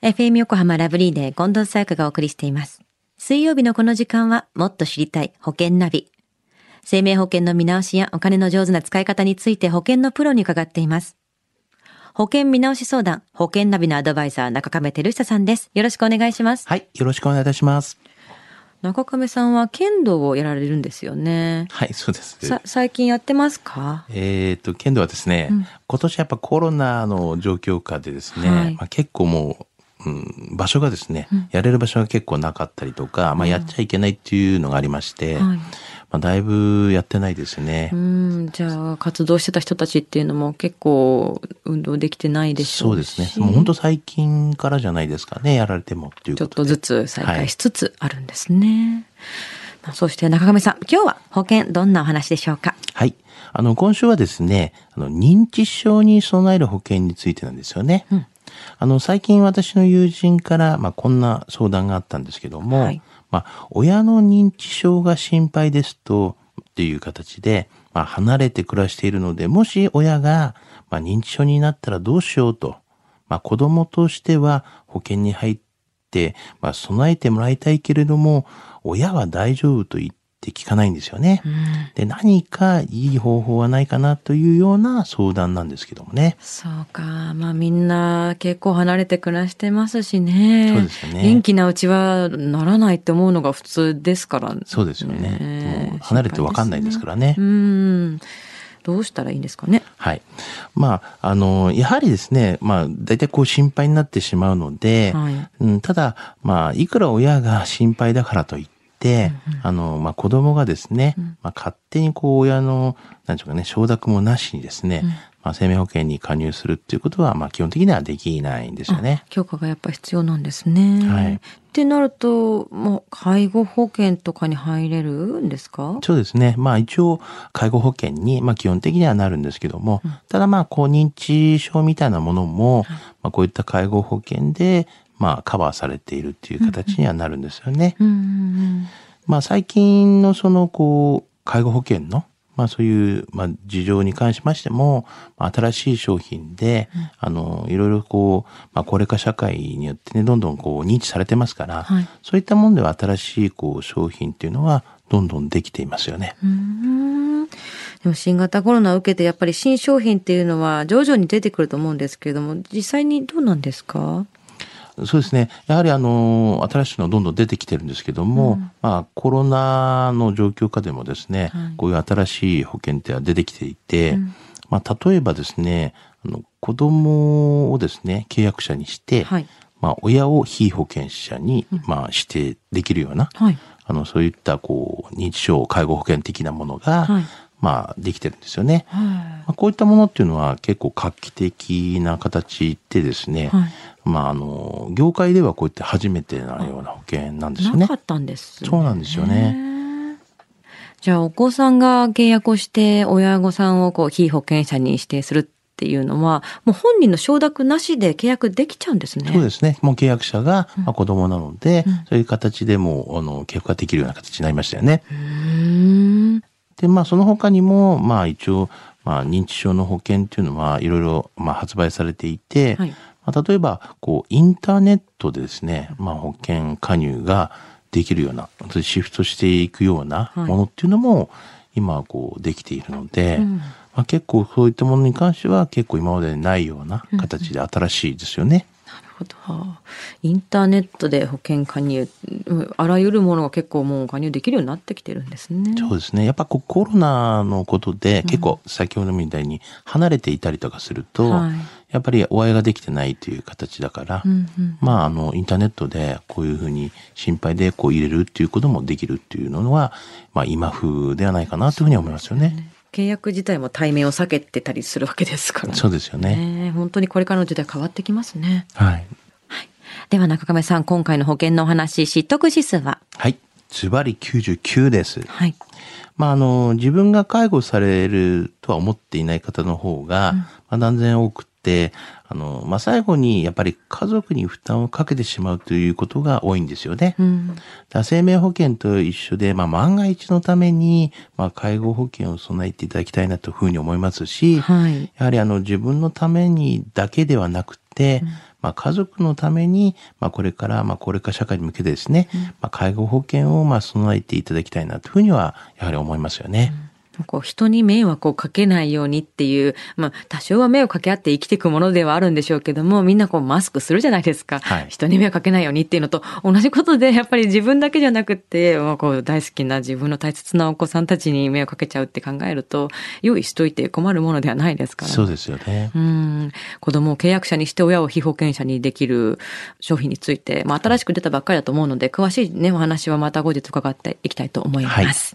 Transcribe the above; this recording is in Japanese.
FM 横浜ラブリーで近藤沙耶香がお送りしています。水曜日のこの時間はもっと知りたい保険ナビ。生命保険の見直しやお金の上手な使い方について保険のプロに伺っています。保険見直し相談、保険ナビのアドバイザー、中亀照久さんです。よろしくお願いします。はい、よろしくお願いいたします。中亀さんは剣道をやられるんですよね。はい、そうです。さ、最近やってますか？えっ、と、剣道はですね、うん今年やっぱコロナの状況下でですね、はいまあ、結構もう、うん、場所がですね、うんやれる場所が結構なかったりとか、まあ、やっちゃいけないっていうのがありまして、はい。まあ、だいぶやってないですね。うん、じゃあ活動してた人たちっていうのも結構運動できてないでしょそううですね。もう本当最近からじゃないですかね、やられてもっていうちょっことずつ再開しつつあるんですね。まあそして中亀さん、今日は保険どんなお話でしょうか？はい。あの、今週はですね、あの、認知症に備える保険についてなんですよね。うんあの、最近私の友人から、まあ、こんな相談があったんですけども、はい。まあ、親の認知症が心配ですと、っていう形で、まあ、離れて暮らしているので、もし親が、まあ、認知症になったらどうしようと、まあ、子供としては保険に入って、まあ、備えてもらいたいけれども、親は大丈夫と言って聞かないんですよね。うん。で、何かいい方法はないかなというような相談なんですけどもね。そうか。まあみんな結構離れて暮らしてますしね。そうですよね元気なうちはならないって思うのが普通ですからね。そうですよね。もう離れてわかんないですからね。うん。どうしたらいいんですかね？はい。まあ、あの、やはりですね、まあ、大体こう心配になってしまうので、はい。うん、ただ、まあ、いくら親が心配だからといって、あの、まあ、子供がですね、まあ、勝手にこう親の、なんでしょうかね、承諾もなしにですね、まあ、生命保険に加入するっていうことは、まあ、基本的にはできないんですよね。許可がやっぱ必要なんですね。はい。ってなると、もう介護保険とかに入れるんですか？そうですね。まあ一応、介護保険に、まあ基本的にはなるんですけども、ただまあ、こう認知症みたいなものも、まあこういった介護保険で、まあカバーされているっていう形にはなるんですよね。まあ最近のその、こう、介護保険の、まあそういう、まあ事情に関しましても、まあ新しい商品で、あの、いろいろこう、まあ高齢化社会によってね、どんどんこう認知されてますから、はい。そういったもんでは新しいこう商品っていうのは、どんどんできていますよね。でも新型コロナを受けてやっぱり新商品っていうのは徐々に出てくると思うんですけれども、実際にどうなんですか？そうですね。やはりあの、新しいのどんどん出てきてるんですけども、まあコロナの状況下でもですね、はいこういう新しい保険っては出てきていて、まあ例えばですね、あの子供をですね、契約者にして、はい。まあ親を非保険者に、まあ指定できるような、はい。あのそういったこう認知症介護保険的なものが、はいまあできてるんですよね。はまあ、こういったものっていうのは結構画期的な形でですね、はいまああの、業界ではこういって初めてなような保険なんですよねなか。ったんです、そうなんですよね。じゃあ、お子さんが契約をして、親御さんをこう、非保険者に指定するっていうのは、もう本人の承諾なしで契約できちゃうんですね。そうですね。もう契約者が、まあ、子供なので、そういう形でもう、あの、契約ができるような形になりましたよね。で、まあ、その他にも、まあ、一応、まあ、認知症の保険っていうのは、いろいろ、まあ、発売されていて、はいまあ、例えば、こう、インターネットでですね、まあ、保険加入ができるような、シフトしていくようなはいものっていうのも、今はこう、できているので、うんまあ、結構そういったものに関しては、結構今までにないような形で新しいですよね。なるほど。インターネットで保険加入、うんあらゆるものが結構もう加入できるようになってきてるんですね。そうですね。やっぱコロナのことで結構先ほどみたいに離れていたりとかすると、はいやっぱりお会いができてないという形だから、うんうんまああのインターネットでこういうふうに心配でこう入れるっていうこともできるっていうのは、まあ今風ではないかなというふうに思いますよね。契約自体も対面を避けてたりするわけですからそうですよね。ねえ本当にこれからの時代変わってきますね。はい。では中亀さん、今回の保険のお話、知得指数は？はい。ズバリ99です。はい。まあ、あの、自分が介護されるとは思っていない方の方が、まあ、断然多くて、あの、まあ、最後にやっぱり家族に負担をかけてしまうということが多いんですよね。うん。だ生命保険と一緒で、まあ、万が一のために、まあ、介護保険を備えていただきたいなというふうに思いますし、はい。やはりあの、自分のためにだけではなくて、まあ、家族のために、まあ、これから、まあ、高齢化社会に向けてですね、まあ、介護保険を、まあ、備えていただきたいなというふうには、やはり思いますよね。こう人に迷惑をかけないようにっていう、まあ多少は迷惑かけ合って生きていくものではあるんでしょうけども、みんなこうマスクするじゃないですか。はい人に迷惑かけないようにっていうのと同じことで、やっぱり自分だけじゃなくって、まあこう大好きな自分の大切なお子さんたちに迷惑かけちゃうって考えると、用意しといて困るものではないですから。そうですよね。うん子供を契約者にして親を被保険者にできる商品について、まあ、新しく出たばっかりだと思うので、詳しいね、お話はまた後日伺っていきたいと思います。